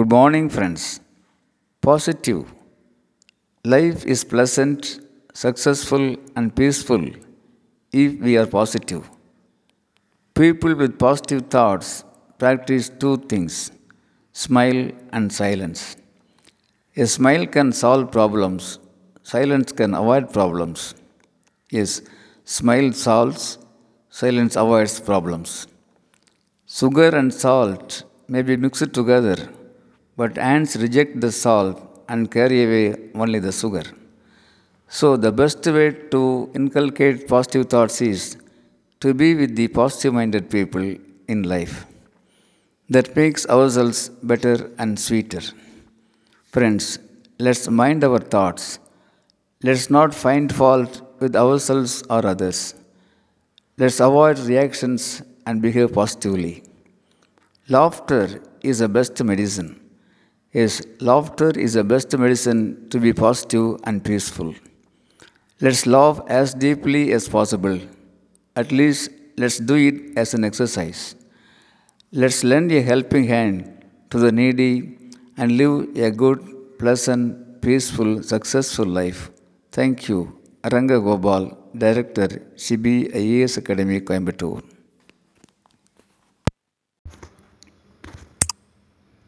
Good morning, friends. Positive. Life is pleasant, successful, and peaceful if we are positive. People with positive thoughts practice two things smile and silence. A smile can solve problems, silence can avoid problems. Yes, smile solves, silence avoids problems. Sugar and salt may be mixed together, but ants reject the salt and carry away only the sugar. So, the best way to inculcate positive thoughts is to be with the positive minded people in life. That makes ourselves better and sweeter. Friends, let's mind our thoughts. Let's not find fault with ourselves or others. Let's avoid reactions and behave positively. Laughter is the best medicine. Yes, laughter is the best medicine to be positive and peaceful. Let's laugh as deeply as possible. At least let's do it as an exercise. Let's lend a helping hand to the needy and live a good, pleasant, peaceful, successful life. Thank you. Aranga Director, CB IAS Academy, Coimbatore.